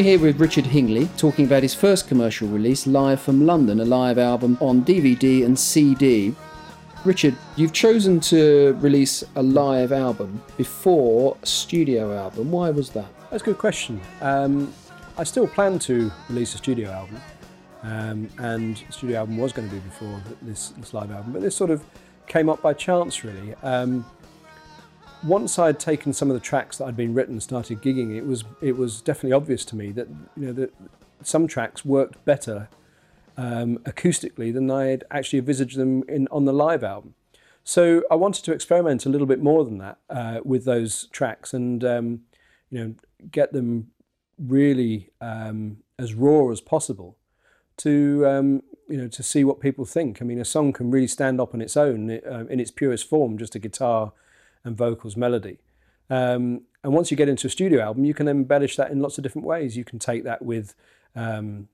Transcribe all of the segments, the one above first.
We're here with Richard Hingley talking about his first commercial release, Live from London, a live album on DVD and CD. Richard, you've chosen to release a live album before a studio album. Why was that? That's a good question. Um, I still plan to release a studio album, um, and studio album was going to be before this, this live album, but this sort of came up by chance, really. Um, once I had taken some of the tracks that I'd been written and started gigging, it was it was definitely obvious to me that you know that some tracks worked better um, acoustically than I had actually envisaged them in on the live album. So I wanted to experiment a little bit more than that uh, with those tracks and um, you know get them really um, as raw as possible to um, you know to see what people think. I mean, a song can really stand up on its own uh, in its purest form, just a guitar and vocals melody. Um, and once you get into a studio album, you can embellish that in lots of different ways. You can take that with um,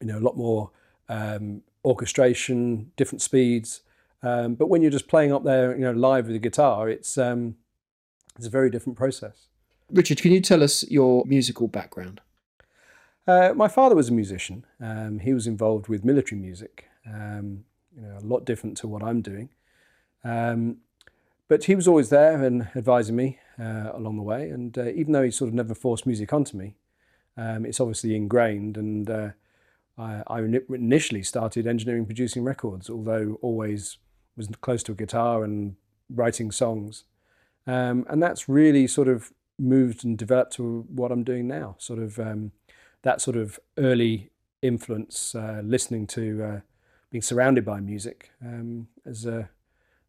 you know a lot more um, orchestration, different speeds. Um, but when you're just playing up there, you know, live with the guitar, it's um, it's a very different process. Richard, can you tell us your musical background? Uh, my father was a musician. Um, he was involved with military music, um, you know, a lot different to what I'm doing. Um, but he was always there and advising me uh, along the way. And uh, even though he sort of never forced music onto me, um, it's obviously ingrained. And uh, I, I initially started engineering, producing records, although always was close to a guitar and writing songs. Um, and that's really sort of moved and developed to what I'm doing now. Sort of um, that sort of early influence, uh, listening to, uh, being surrounded by music, um, as uh,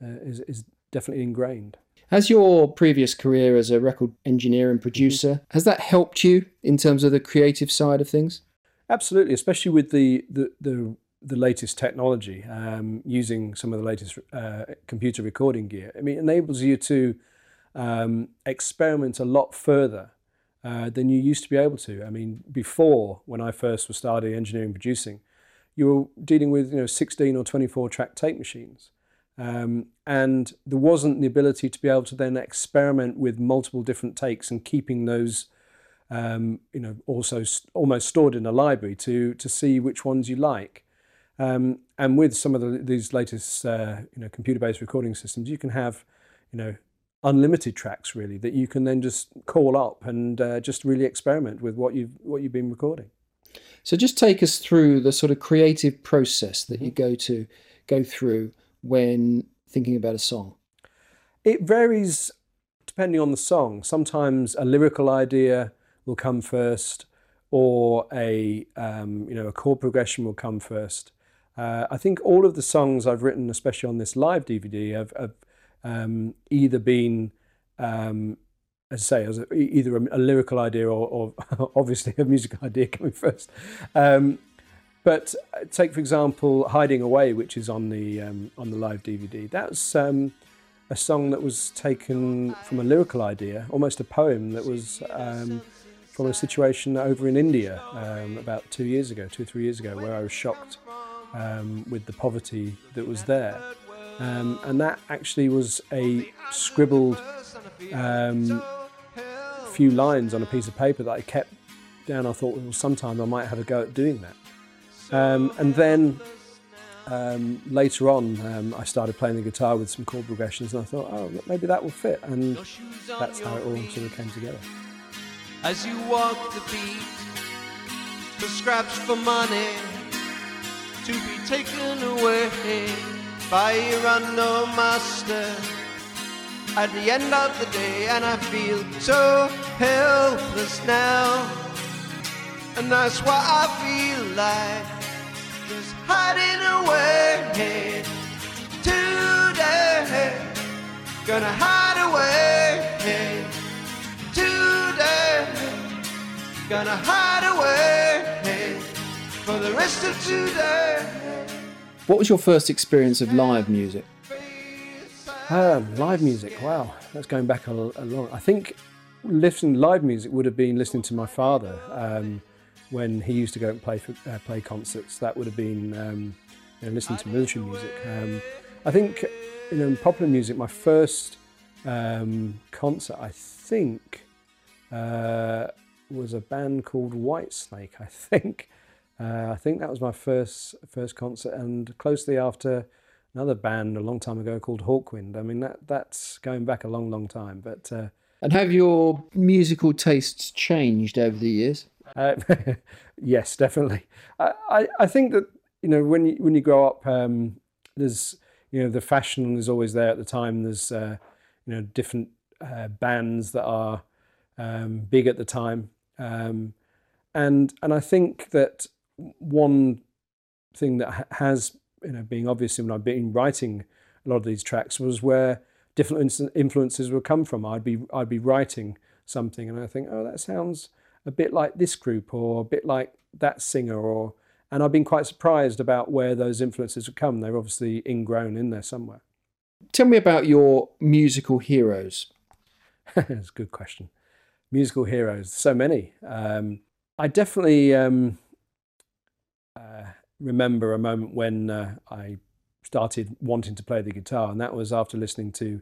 is, is definitely ingrained. Has your previous career as a record engineer and producer mm-hmm. has that helped you in terms of the creative side of things? Absolutely, especially with the the the, the latest technology, um, using some of the latest uh, computer recording gear. I mean, it enables you to um, experiment a lot further uh, than you used to be able to. I mean, before when I first was starting engineering producing, you were dealing with you know 16 or 24 track tape machines. Um, and there wasn't the ability to be able to then experiment with multiple different takes and keeping those um, you know also st- almost stored in a library to to see which ones you like. Um, and with some of the, these latest uh, you know computer based recording systems you can have you know unlimited tracks really that you can then just call up and uh, just really experiment with what you've what you've been recording. So just take us through the sort of creative process that you go to go through when thinking about a song. It varies depending on the song. Sometimes a lyrical idea will come first, or a um, you know a chord progression will come first. Uh, I think all of the songs I've written, especially on this live DVD, have, have um, either been, um, as I say, as a, either a, a, lyrical idea or, or obviously a musical idea coming first. Um, but uh, take for example, "Hiding Away," which is on the um, on the live DVD. That's um, a song that was taken from a lyrical idea, almost a poem that was um, from a situation over in India about two years ago, two or three years ago, where I was shocked with the poverty that was there. Um, and that actually was a scribbled um, few lines on a piece of paper that I kept down. I thought, well, sometime I might have a go at doing that. Um, and then um, later on, um, I started playing the guitar with some chord progressions, and I thought, oh, maybe that will fit. And that's how it all sort of came together. As you walk the beat, for scraps for money to be taken away by your unknown master at the end of the day, and I feel so helpless now. And that's why I feel like just hiding away today. Gonna hide away today. Gonna hide away for the rest of today. What was your first experience of live music? Um, live music, wow, that's going back a, a, long. I think listening live music would have been listening to my father um, when he used to go and play for, uh, play concerts. That would have been um, you know, listening to military music. Um, I think you know in popular music, my first um, concert, I think, uh, was a band called Whitesnake. I think. Uh, I think that was my first first concert, and closely after another band a long time ago called Hawkwind. I mean that that's going back a long, long time. But uh, And have your musical tastes changed over the years? Uh, yes, definitely. I, I, I think that you know when you when you grow up, um, there's you know the fashion is always there at the time. There's uh, you know different uh, bands that are um, big at the time, um, and and I think that one thing that has you know being obvious when I've been writing a lot of these tracks was where different influences would come from. I'd be I'd be writing something and I think oh that sounds a bit like this group or a bit like that singer or and I've been quite surprised about where those influences have come. They're obviously ingrown in there somewhere. Tell me about your musical heroes. That's a good question. Musical heroes, so many. Um, I definitely um, uh, remember a moment when uh, I started wanting to play the guitar, and that was after listening to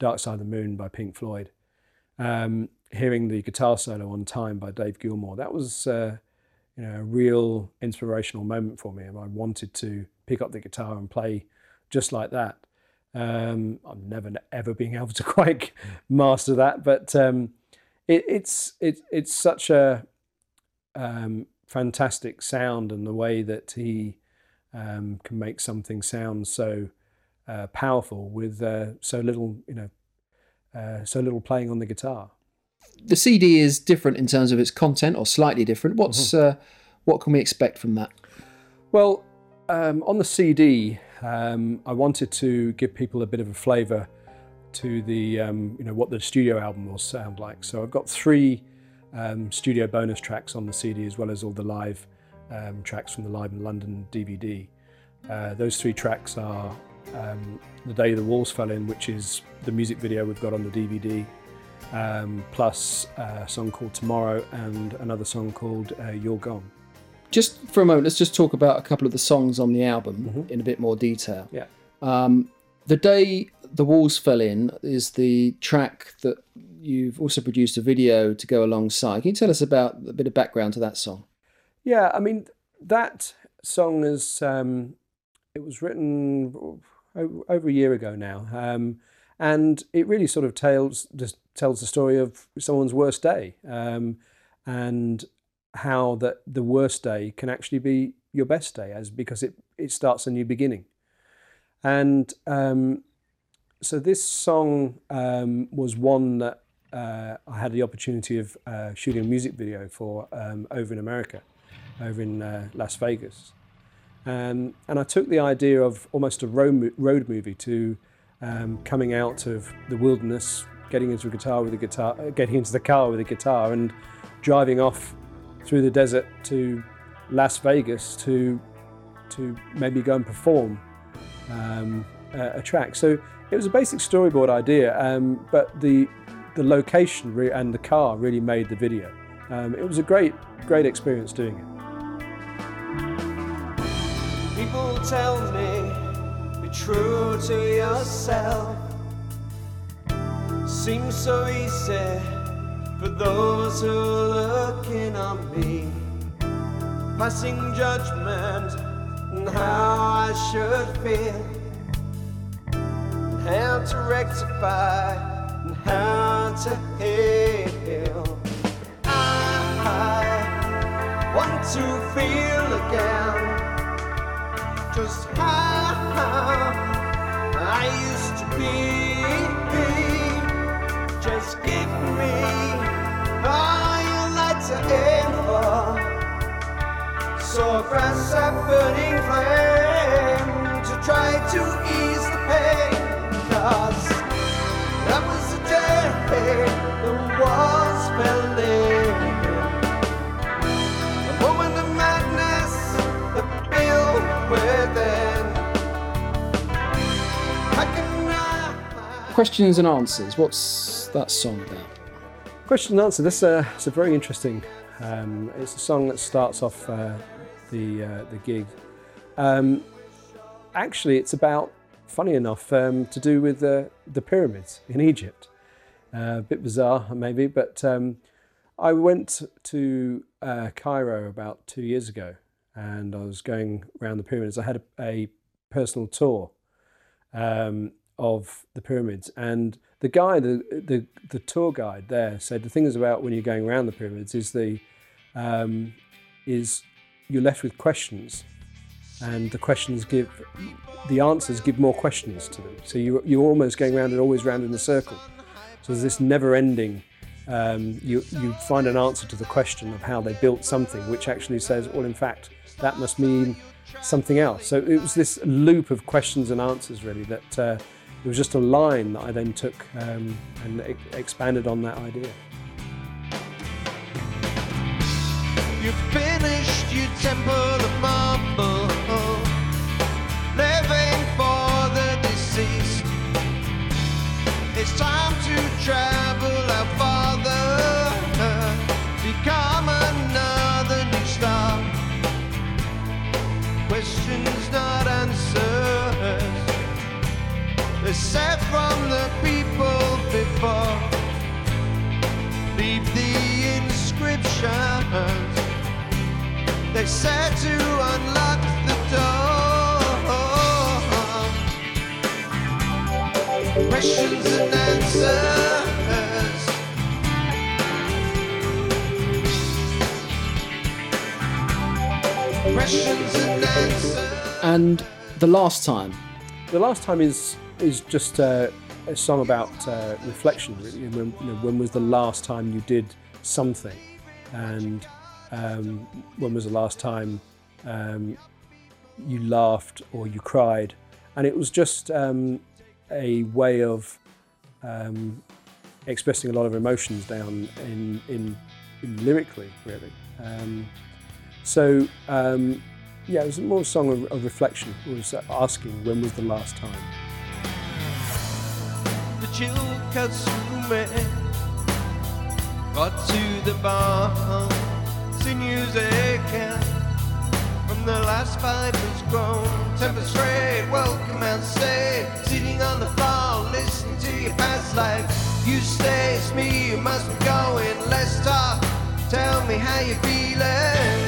Dark Side of the Moon by Pink Floyd. Um, hearing the guitar solo on Time by Dave Gilmour, that was uh, you know a real inspirational moment for me. And I wanted to pick up the guitar and play just like that. Um, I'm never ever being able to quite master that, but um, it, it's it, it's such a um, fantastic sound and the way that he um, can make something sound so uh, powerful with uh, so little, you know, uh, so little playing on the guitar. The CD is different in terms of its content, or slightly different. What's uh, what can we expect from that? Well, um, on the CD, um, I wanted to give people a bit of a flavour to the, um, you know, what the studio album will sound like. So I've got three um, studio bonus tracks on the CD, as well as all the live um, tracks from the Live in London DVD. Uh, those three tracks are um, "The Day the Walls Fell In," which is the music video we've got on the DVD, um, plus a song called "Tomorrow" and another song called uh, "You're Gone." Just for a moment, let's just talk about a couple of the songs on the album in a bit more detail. Yeah. Um, the day the walls fell in is the track that you've also produced a video to go alongside. Can you tell us about a bit of background to that song? Yeah, I mean that song is um, it was written over a year ago now, um, and it really sort of tells just tells the story of someone's worst day, um, and how that the worst day can actually be your best day, as because it it starts a new beginning, and um, so this song um, was one that uh, I had the opportunity of uh, shooting a music video for um, over in America, over in uh, Las Vegas. Um, and I took the idea of almost a road, road movie to um, coming out of the wilderness, getting into a guitar with a guitar, uh, getting into the car with a guitar, and driving off through the desert to Las Vegas to to maybe go and perform um, a, a track. So it was a basic storyboard idea, um, but the the location re- and the car really made the video. Um, it was a great great experience doing it. People tell me, be true to yourself. Seems so easy for those who are looking on me. Passing judgment on how I should feel. And how to rectify and how to heal. I want to feel just how I used to be. Just give me all your for. A burning flame to try to ease the that was the day Questions and answers. What's that song about? Question and answer. This uh, is a very interesting. Um, it's a song that starts off uh, the uh, the gig. Um, actually, it's about, funny enough, um, to do with the, the pyramids in Egypt. Uh, a bit bizarre, maybe, but um, I went to uh, Cairo about two years ago and I was going around the pyramids. I had a, a personal tour um, of the pyramids, and the guy, the, the the tour guide there, said the thing is about when you're going around the pyramids is the um, is you're left with questions, and the questions give the answers give more questions to them. So you you're almost going around and always round in a circle. So there's this never-ending. Um, you you find an answer to the question of how they built something, which actually says, well, in fact, that must mean something else. So it was this loop of questions and answers, really, that uh, it was just a line that I then took um, and e- expanded on that idea. You finished your temple of marble, and answers. Questions and answers. And the last time, The last time is is just uh, a song about uh, reflection. Really, when, you know, when was the last time you did something, and um, when was the last time um, you laughed or you cried, and it was just um, a way of um, expressing a lot of emotions down in in, in lyrically, really. Um, so. Um, yeah, it was more a song of, of reflection. It was asking when was the last time. the chill cuts through me. Got to the bar, sinews aching. From the last fight was grown, temper straight, welcome and stay. Sitting on the floor, listen to your past life. You stay, it's me, you must be going. Let's talk, tell me how you're feeling.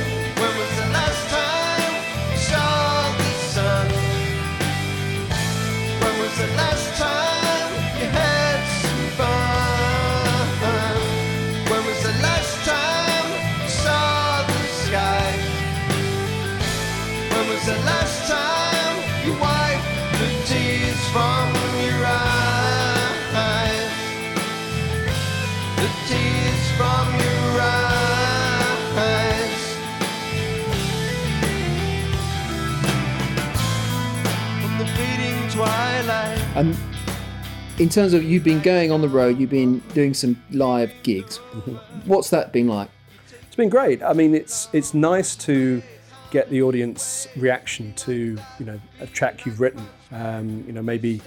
In terms of you've been going on the road, you've been doing some live gigs. What's that been like? It's been great. I mean, it's it's nice to get the audience reaction to you know a track you've written. Um, you know, maybe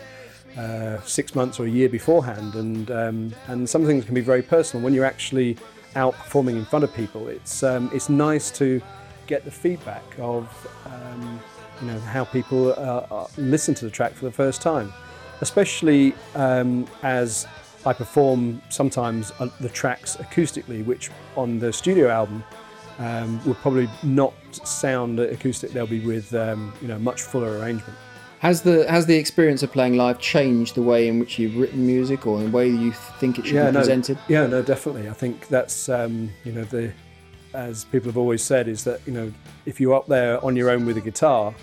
uh, six months or a year beforehand, and um, and some things can be very personal when you're actually out performing in front of people. It's um, it's nice to get the feedback of um, you know how people uh, uh, listen to the track for the first time, especially um, as I perform sometimes uh, the tracks acoustically, which on the studio album um, will probably not sound acoustic. They'll be with um, you know much fuller arrangement. Has the has the experience of playing live changed the way in which you've written music or in the way you think it should be no, presented? yeah, no, definitely. I think that's um, you know the as people have always said is that you know if you're up there on your own with a guitar,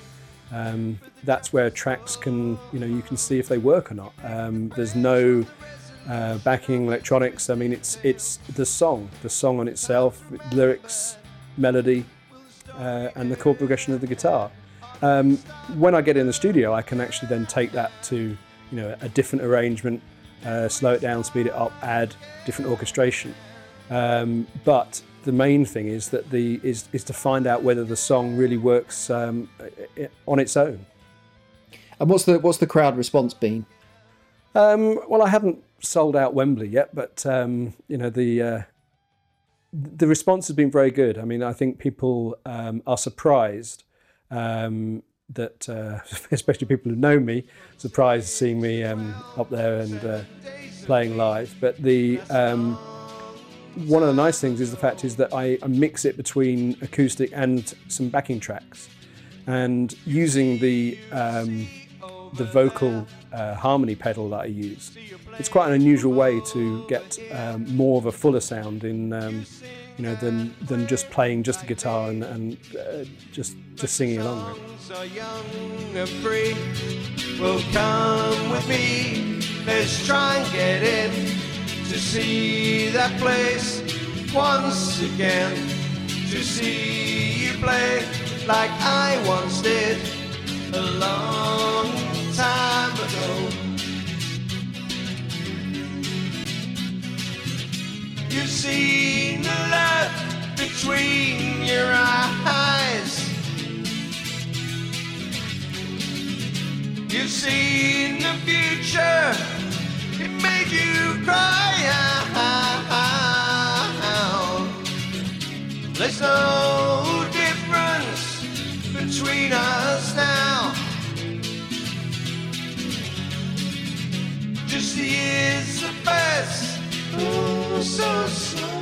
um, that's where tracks can you know you can see if they work or not. Um, there's no uh, backing electronics. I mean, it's it's the song, the song on itself, lyrics, melody, uh, and the chord progression of the guitar. Um, when I get in the studio, I can actually then take that to you know a different arrangement, uh, slow it down, speed it up, add different orchestration. Um, but the main thing is that the is is to find out whether the song really works um, on its own. And what's the what's the crowd response been? Um, well, I haven't sold out Wembley yet, but um, you know the uh, the response has been very good. I mean, I think people um, are surprised um, that uh, especially people who know me surprised seeing me um, up there and uh, playing live. But the um, one of the nice things is the fact is that I, mix it between acoustic and some backing tracks, and using the um, the vocal uh, harmony pedal that I use. It's quite an unusual way to get um, more of a fuller sound in, um, you know, than than just playing just a guitar and, and uh, just just singing along. To see that place once again. To see you play like I once did a long time ago. You've seen the love between your eyes. You've seen the future. You cry. There's no difference between us now. Just the years that pass. Oh, so slowly.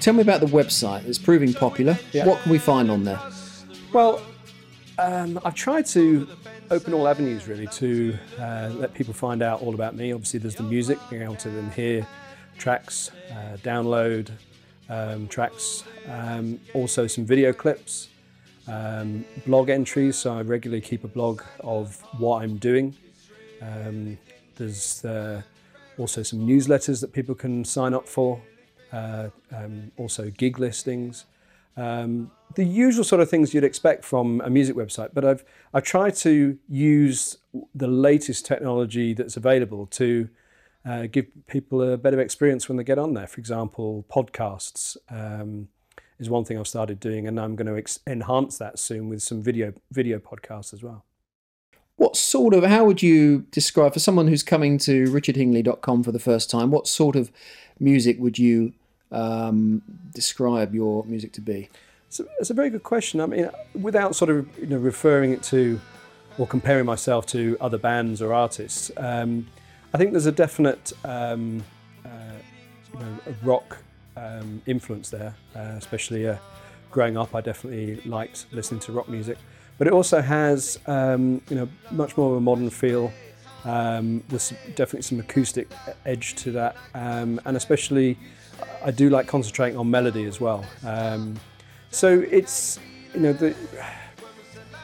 Tell me about the website. It's proving popular. Yeah. What can we find on there? Well, um, I've tried to open all avenues really to uh, let people find out all about me. Obviously, there's the music, being able to then hear tracks, uh, download um, tracks, um, also some video clips, um, blog entries. So I regularly keep a blog of what I'm doing. Um, there's uh, also some newsletters that people can sign up for, uh, um, also gig listings um, the usual sort of things you'd expect from a music website. But I've I've tried to use the latest technology that's available to uh, give people a better experience when they get on there. For example, podcasts um, is one thing I've started doing, and I'm going to ex- enhance that soon with some video video podcasts as well. What sort of, how would you describe, for someone who's coming to richardhingley.com for the first time, what sort of music would you um, describe your music to be? It's a, it's a very good question. I mean, without sort of you know referring it to or comparing myself to other bands or artists, um, I think there's a definite um, uh, you know, rock um, influence there, uh, especially uh, growing up. I definitely liked listening to rock music, but it also has um, you know much more of a modern feel. Um, there's definitely some acoustic edge to that, and especially I do like concentrating on melody as well. Um, so it's you know the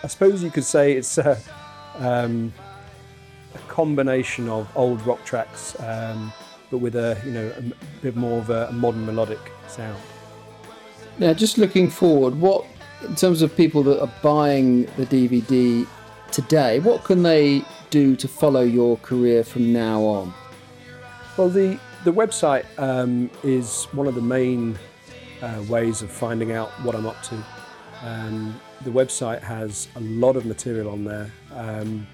I suppose you could say it's a, um, a combination of old rock tracks, um, but with a you know a bit more of a, modern melodic sound. Now, just looking forward, what in terms of people that are buying the DVD today, what can they do to follow your career from now on? Well, the the website um, is one of the main uh, ways of finding out what I'm up to. Um, the website has a lot of material on there, um,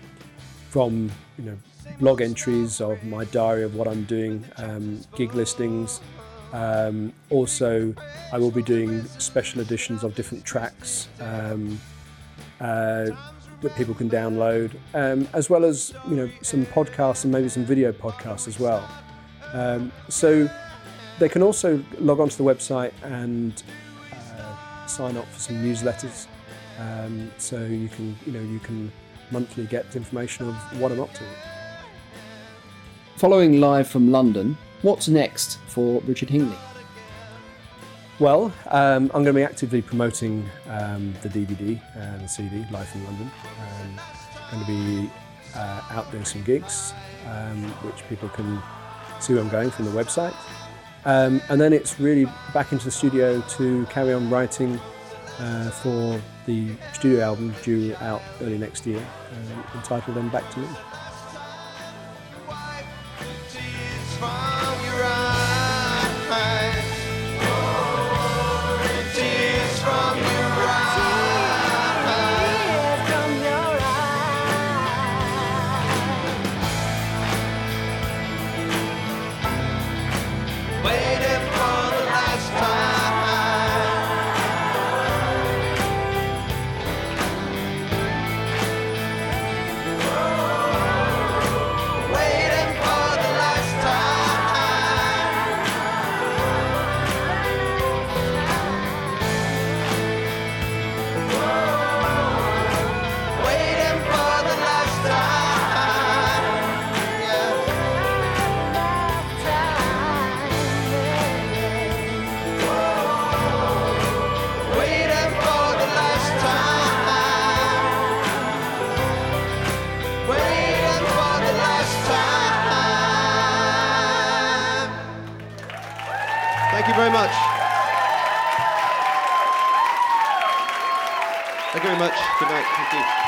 from you know blog entries of my diary of what I'm doing, um, gig listings. Um, also, I will be doing special editions of different tracks um, uh, that people can download, as well as you know some podcasts and maybe some video podcasts as well. Um, so they can also log onto the website and uh, sign up for some newsletters. Um, so you can, you know, you can monthly get information of what I'm up to. Following live from London, what's next for Richard Hingley? Well, um, I'm going to be actively promoting um, the DVD and the CD, Live from London. Um, I'm going to be uh, out doing some gigs, um, which people can see where I'm going from the website. Um, and then it's really back into the studio to carry on writing uh, for the studio album due out early next year, uh, entitled Then Back to Me. Thank you